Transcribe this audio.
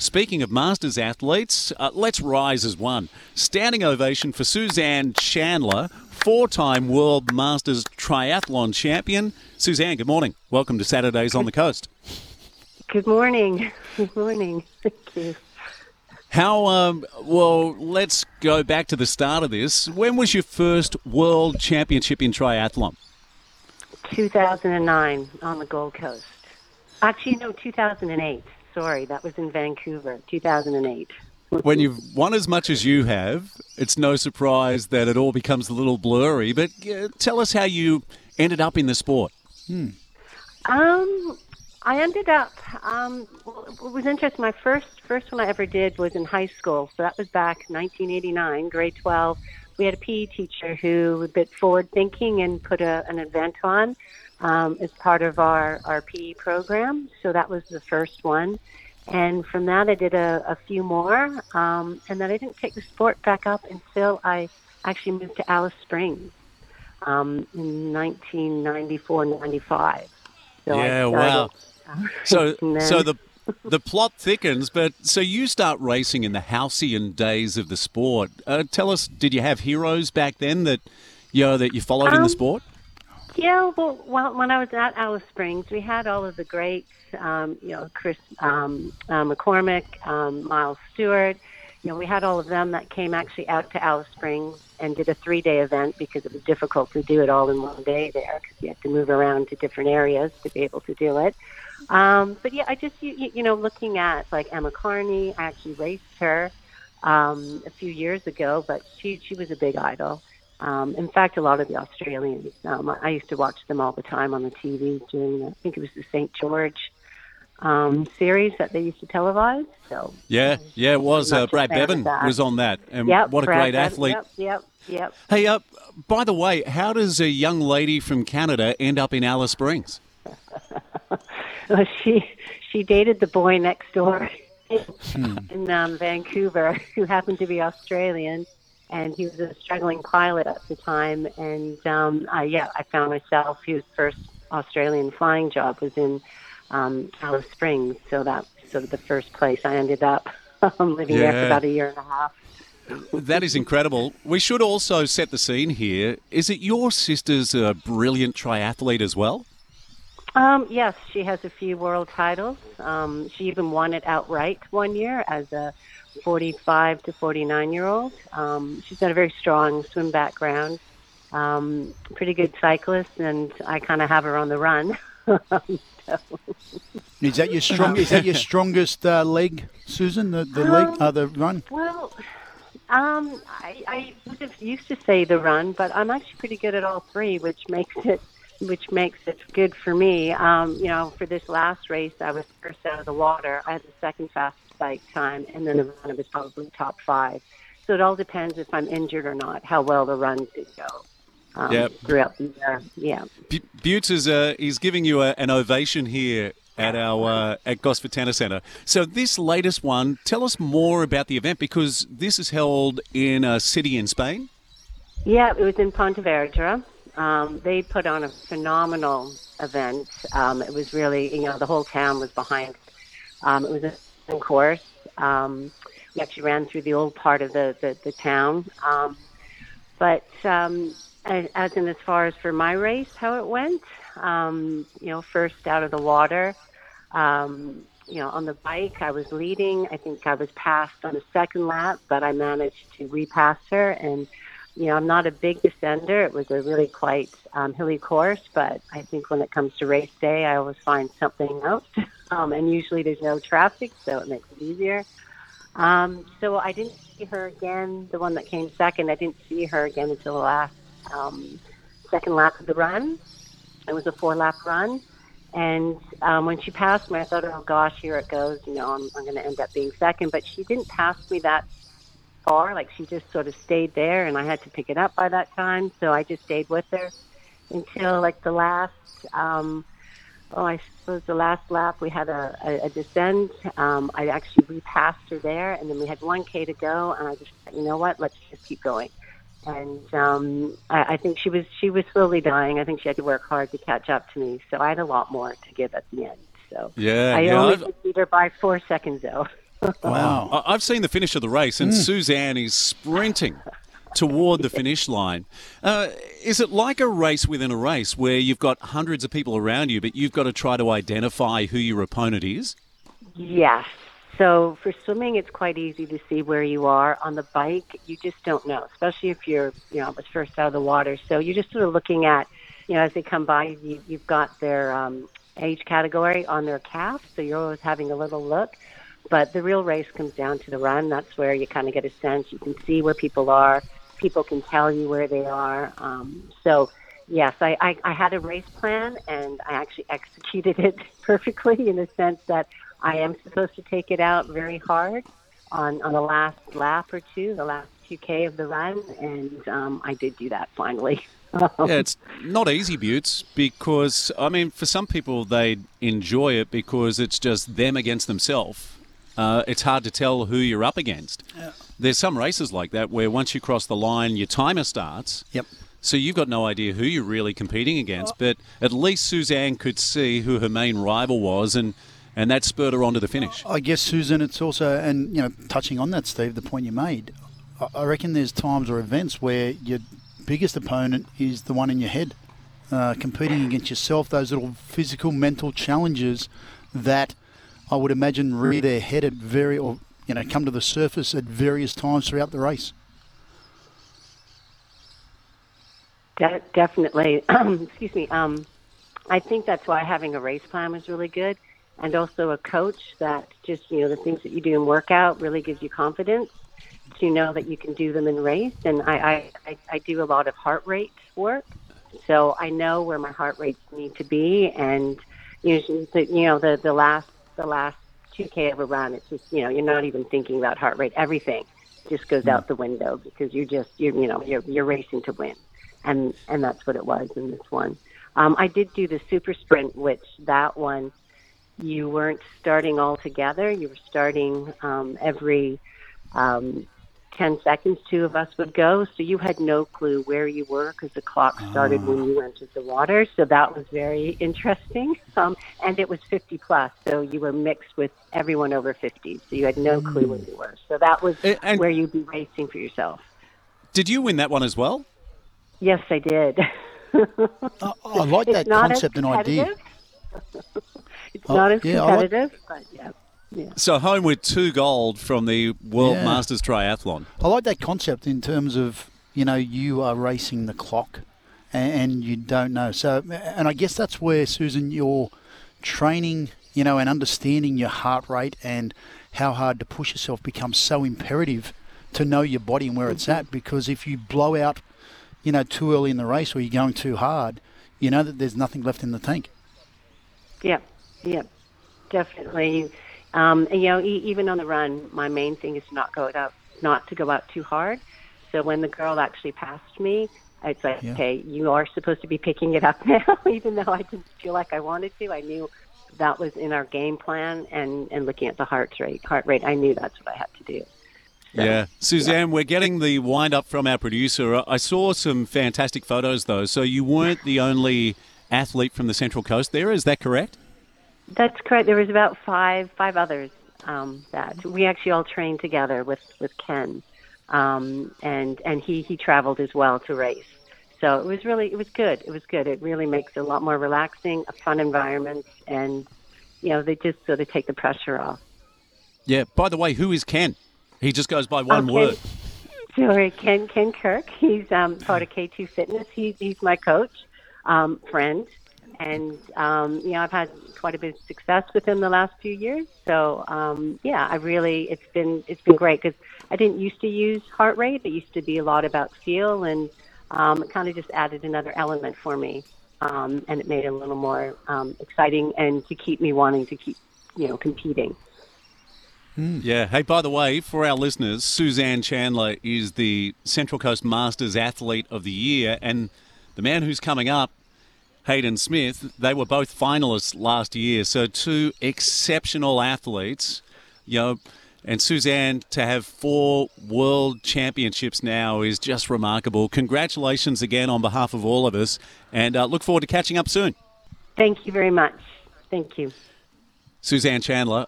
Speaking of Masters athletes, uh, let's rise as one. Standing ovation for Suzanne Chandler, four time World Masters Triathlon champion. Suzanne, good morning. Welcome to Saturdays on the Coast. Good morning. Good morning. Thank you. How, um, well, let's go back to the start of this. When was your first World Championship in triathlon? 2009 on the Gold Coast. Actually, no, 2008. Sorry, that was in Vancouver, 2008. When you've won as much as you have, it's no surprise that it all becomes a little blurry. But uh, tell us how you ended up in the sport. Hmm. Um, I ended up. Um, it was interesting. My first first one I ever did was in high school, so that was back 1989, grade 12. We had a PE teacher who was a bit forward thinking and put a, an event on um, as part of our our PE program. So that was the first one, and from that I did a, a few more, um, and then I didn't take the sport back up until I actually moved to Alice Springs um, in 1994, 95. So yeah, wow. So, so the the plot thickens, but so you start racing in the halcyon days of the sport. Uh, tell us, did you have heroes back then that you know, that you followed um, in the um, sport? Yeah, well, when I was at Alice Springs, we had all of the greats, um, you know, Chris um, uh, McCormack, um, Miles Stewart. You know, we had all of them that came actually out to Alice Springs and did a three-day event because it was difficult to do it all in one day there because you had to move around to different areas to be able to do it. Um, but yeah, I just you, you know looking at like Emma Carney, I actually raced her um, a few years ago, but she she was a big idol. Um, in fact, a lot of the Australians, um, I used to watch them all the time on the TV during, I think it was the St. George um, series that they used to televise. So yeah, yeah, it was. Uh, Brad Beven was on that, and yep, what a Brad great athlete. Yep, yep, yep. Hey, uh, by the way, how does a young lady from Canada end up in Alice Springs? well, she she dated the boy next door hmm. in um, Vancouver, who happened to be Australian, and he was a struggling pilot at the time. And um, I, yeah, I found myself. His first Australian flying job was in um, Alice Springs, so that sort of the first place I ended up um, living yeah. there for about a year and a half. that is incredible. We should also set the scene here. Is it your sister's a brilliant triathlete as well? Um, yes, she has a few world titles. Um, she even won it outright one year as a 45 to 49 year old. Um, she's got a very strong swim background, um, pretty good cyclist, and I kind of have her on the run. so. Is that your strong? Is that your strongest uh, leg, Susan? The the leg, uh, the run. Well, um, I, I used to say the run, but I'm actually pretty good at all three, which makes it which makes it good for me. Um, you know, for this last race, I was first out of the water. I had the second fastest bike time, and then the run was probably top five. So it all depends if I'm injured or not, how well the run did go. Um, yep. Throughout the year, yeah. B- Butts is uh, he's giving you a, an ovation here at our uh, at Gosford Tennis Centre. So this latest one, tell us more about the event because this is held in a city in Spain. Yeah, it was in Pontevedra. Um, they put on a phenomenal event. Um, it was really, you know, the whole town was behind. Um, it was a course. Um, we actually ran through the old part of the the, the town. Um, but um, as in as far as for my race, how it went, um, you know, first out of the water. Um, you know, on the bike, I was leading. I think I was passed on the second lap, but I managed to repass her and you know, I'm not a big descender. It was a really quite um, hilly course, but I think when it comes to race day, I always find something out. Um, and usually there's no traffic, so it makes it easier. Um, so I didn't see her again. The one that came second, I didn't see her again until the last um, second lap of the run. It was a four lap run. And um, when she passed me, I thought, oh gosh, here it goes. You know, I'm, I'm going to end up being second. But she didn't pass me that far. Like she just sort of stayed there, and I had to pick it up by that time. So I just stayed with her until like the last. Um, oh, I suppose the last lap we had a, a, a descent. Um, I actually repassed her there, and then we had one k to go, and I just said, you know what, let's just keep going. And um, I, I think she was she was slowly dying. I think she had to work hard to catch up to me. So I had a lot more to give at the end. So yeah, I yeah, only beat her by four seconds though. wow. I've seen the finish of the race, and mm. Suzanne is sprinting toward the finish line. Uh, is it like a race within a race where you've got hundreds of people around you, but you've got to try to identify who your opponent is? Yes. So for swimming, it's quite easy to see where you are. On the bike, you just don't know, especially if you're, you know, first out of the water. So you're just sort of looking at, you know, as they come by, you, you've got their um, age category on their calf, so you're always having a little look. But the real race comes down to the run. That's where you kind of get a sense. You can see where people are people can tell you where they are. Um, so, yes, I, I, I had a race plan and I actually executed it perfectly in the sense that I am supposed to take it out very hard on, on the last lap or two, the last 2K of the run, and um, I did do that finally. yeah, it's not easy, Buttes, because, I mean, for some people, they enjoy it because it's just them against themselves. Uh, it's hard to tell who you're up against. Yeah there's some races like that where once you cross the line, your timer starts. Yep. So you've got no idea who you're really competing against, but at least Suzanne could see who her main rival was, and and that spurred her on to the finish. I guess Susan, it's also and you know touching on that, Steve, the point you made. I reckon there's times or events where your biggest opponent is the one in your head, uh, competing against yourself. Those little physical, mental challenges that I would imagine rear their head at very or you know, come to the surface at various times throughout the race. De- definitely. Excuse me. Um, I think that's why having a race plan was really good, and also a coach that just you know the things that you do in workout really gives you confidence to know that you can do them in race. And I I, I do a lot of heart rate work, so I know where my heart rates need to be, and usually the, you know the the last the last 2K of a run, it's just, you know, you're not even thinking about heart rate. Everything just goes out the window because you're just, you're, you know, you're, you're racing to win. And, and that's what it was in this one. Um, I did do the super sprint, which that one, you weren't starting all together. You were starting um, every um, 10 seconds, two of us would go. So you had no clue where you were because the clock started oh. when you entered the water. So that was very interesting. Um, and it was 50 plus. So you were mixed with everyone over 50. So you had no clue where you were. So that was and where you'd be racing for yourself. Did you win that one as well? Yes, I did. uh, I like that concept and idea. it's oh, not as yeah, competitive, like- but yeah. Yeah. So home with two gold from the World yeah. Masters Triathlon. I like that concept in terms of you know you are racing the clock, and, and you don't know. So, and I guess that's where Susan, your training, you know, and understanding your heart rate and how hard to push yourself becomes so imperative to know your body and where it's at. Because if you blow out, you know, too early in the race or you're going too hard, you know that there's nothing left in the tank. Yep, yep, definitely um, and, you know, e- even on the run, my main thing is not go out, not to go out too hard. So when the girl actually passed me, it's like, yeah. okay, you are supposed to be picking it up now, even though I didn't feel like I wanted to. I knew that was in our game plan, and and looking at the heart rate, heart rate, I knew that's what I had to do. So, yeah. Suzanne, yeah. we're getting the wind up from our producer. I saw some fantastic photos, though. So you weren't the only athlete from the Central Coast there, is that correct? That's correct. There was about five five others um, that we actually all trained together with with Ken, um, and and he he traveled as well to race. So it was really it was good. It was good. It really makes it a lot more relaxing, a fun environment, and you know they just sort of take the pressure off. Yeah. By the way, who is Ken? He just goes by one word. Sorry, Ken Ken Kirk. He's um, part of K2 Fitness. He's he's my coach, um, friend, and um, you know I've had quite a bit of success with him the last few years. So um, yeah, I really it's been it's been great because I didn't used to use heart rate. It used to be a lot about feel, and um, it kind of just added another element for me, um, and it made it a little more um, exciting and to keep me wanting to keep you know competing. Hmm. Yeah. Hey, by the way, for our listeners, Suzanne Chandler is the Central Coast Masters Athlete of the Year, and the man who's coming up Hayden Smith. They were both finalists last year, so two exceptional athletes. You know, and Suzanne to have four world championships now is just remarkable. Congratulations again on behalf of all of us, and uh, look forward to catching up soon. Thank you very much. Thank you. Suzanne Chandler,